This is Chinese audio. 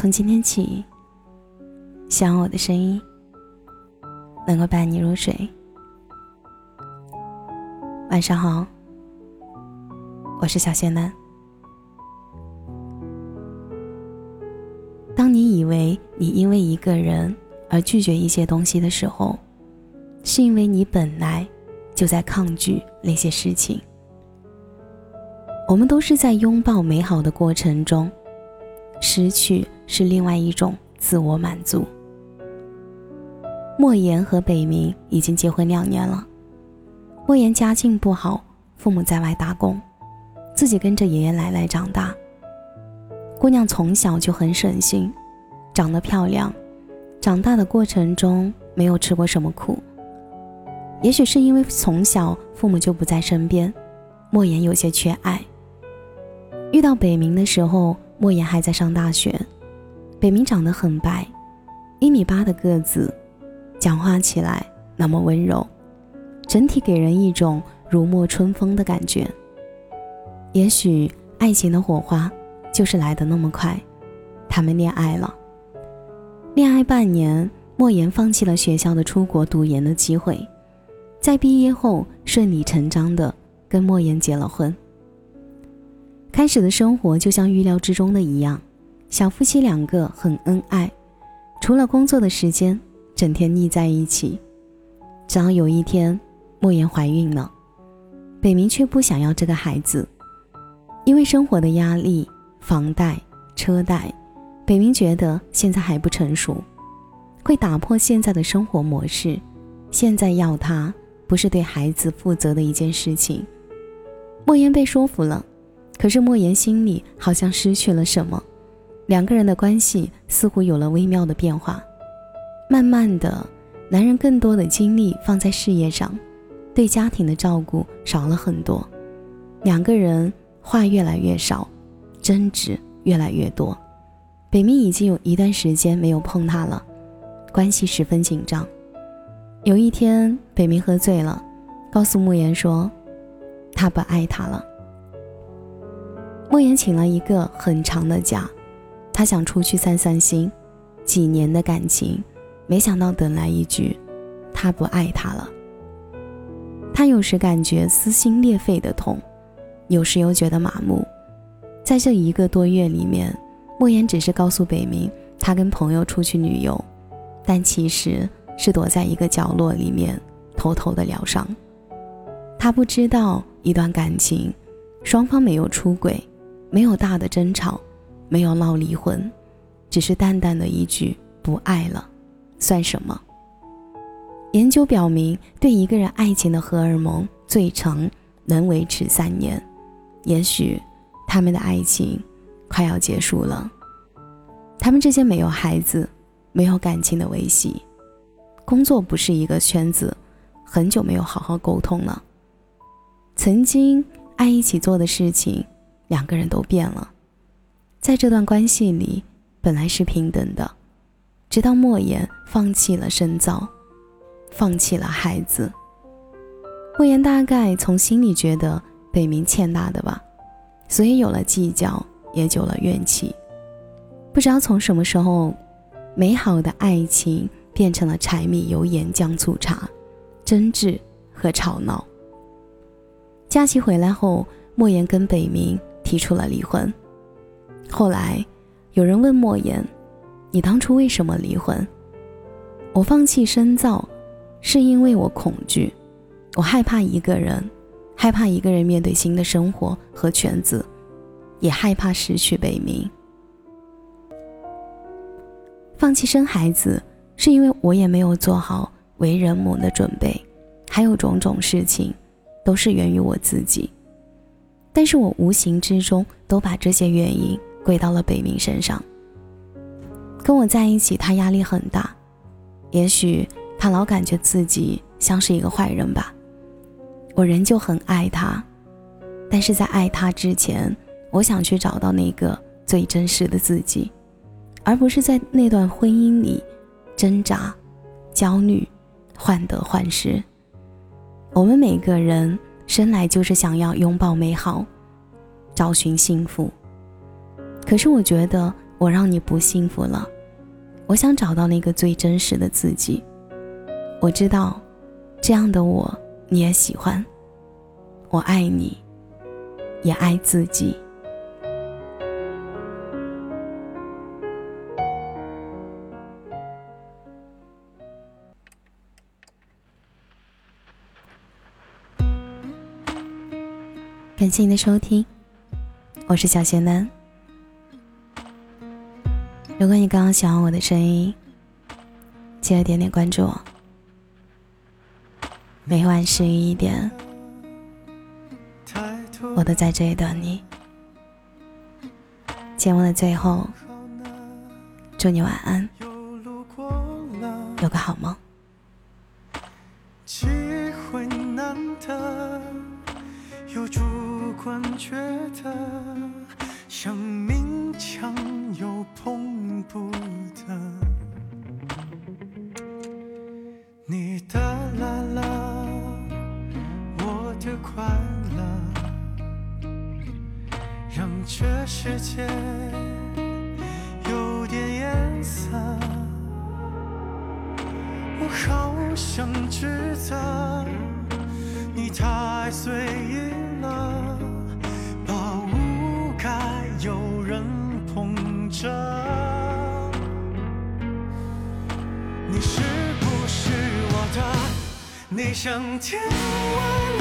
从今天起，希望我的声音能够伴你入睡。晚上好，我是小仙男。当你以为你因为一个人而拒绝一些东西的时候，是因为你本来就在抗拒那些事情。我们都是在拥抱美好的过程中，失去是另外一种自我满足。莫言和北冥已经结婚两年了。莫言家境不好，父母在外打工，自己跟着爷爷奶奶长大。姑娘从小就很省心，长得漂亮，长大的过程中没有吃过什么苦。也许是因为从小父母就不在身边，莫言有些缺爱。遇到北冥的时候，莫言还在上大学。北冥长得很白，一米八的个子，讲话起来那么温柔，整体给人一种如沐春风的感觉。也许爱情的火花就是来的那么快，他们恋爱了。恋爱半年，莫言放弃了学校的出国读研的机会，在毕业后顺理成章的跟莫言结了婚。开始的生活就像预料之中的一样，小夫妻两个很恩爱，除了工作的时间，整天腻在一起。直到有一天，莫言怀孕了，北冥却不想要这个孩子，因为生活的压力、房贷、车贷，北冥觉得现在还不成熟，会打破现在的生活模式。现在要他，不是对孩子负责的一件事情。莫言被说服了。可是莫言心里好像失去了什么，两个人的关系似乎有了微妙的变化。慢慢的，男人更多的精力放在事业上，对家庭的照顾少了很多，两个人话越来越少，争执越来越多。北冥已经有一段时间没有碰他了，关系十分紧张。有一天，北冥喝醉了，告诉莫言说，他不爱他了。莫言请了一个很长的假，他想出去散散心。几年的感情，没想到等来一句“他不爱他了”。他有时感觉撕心裂肺的痛，有时又觉得麻木。在这一个多月里面，莫言只是告诉北冥，他跟朋友出去旅游，但其实是躲在一个角落里面偷偷的疗伤。他不知道，一段感情，双方没有出轨。没有大的争吵，没有闹离婚，只是淡淡的一句“不爱了”，算什么？研究表明，对一个人爱情的荷尔蒙最长能维持三年。也许他们的爱情快要结束了，他们之间没有孩子，没有感情的维系，工作不是一个圈子，很久没有好好沟通了。曾经爱一起做的事情。两个人都变了，在这段关系里，本来是平等的，直到莫言放弃了深造，放弃了孩子。莫言大概从心里觉得北冥欠他的吧，所以有了计较，也有了怨气。不知道从什么时候，美好的爱情变成了柴米油盐酱醋茶，争执和吵闹。假期回来后，莫言跟北冥。提出了离婚。后来，有人问莫言：“你当初为什么离婚？”我放弃深造，是因为我恐惧，我害怕一个人，害怕一个人面对新的生活和圈子，也害怕失去北冥。放弃生孩子，是因为我也没有做好为人母的准备，还有种种事情，都是源于我自己。但是我无形之中都把这些原因归到了北冥身上。跟我在一起，他压力很大，也许他老感觉自己像是一个坏人吧。我仍旧很爱他，但是在爱他之前，我想去找到那个最真实的自己，而不是在那段婚姻里挣扎、焦虑、患得患失。我们每个人。生来就是想要拥抱美好，找寻幸福。可是我觉得我让你不幸福了。我想找到那个最真实的自己。我知道，这样的我你也喜欢。我爱你，也爱自己。感谢您的收听，我是小贤男。如果你刚刚喜欢我的声音，记得点点关注我。每晚十一点，我都在这里等你。节目的最后，祝你晚安，有个好梦。有主观觉得像勉强又碰不得，你的啦啦，我的快乐，让这世界有点颜色。我好想指责你太随意。着你是不是我的？你像天外。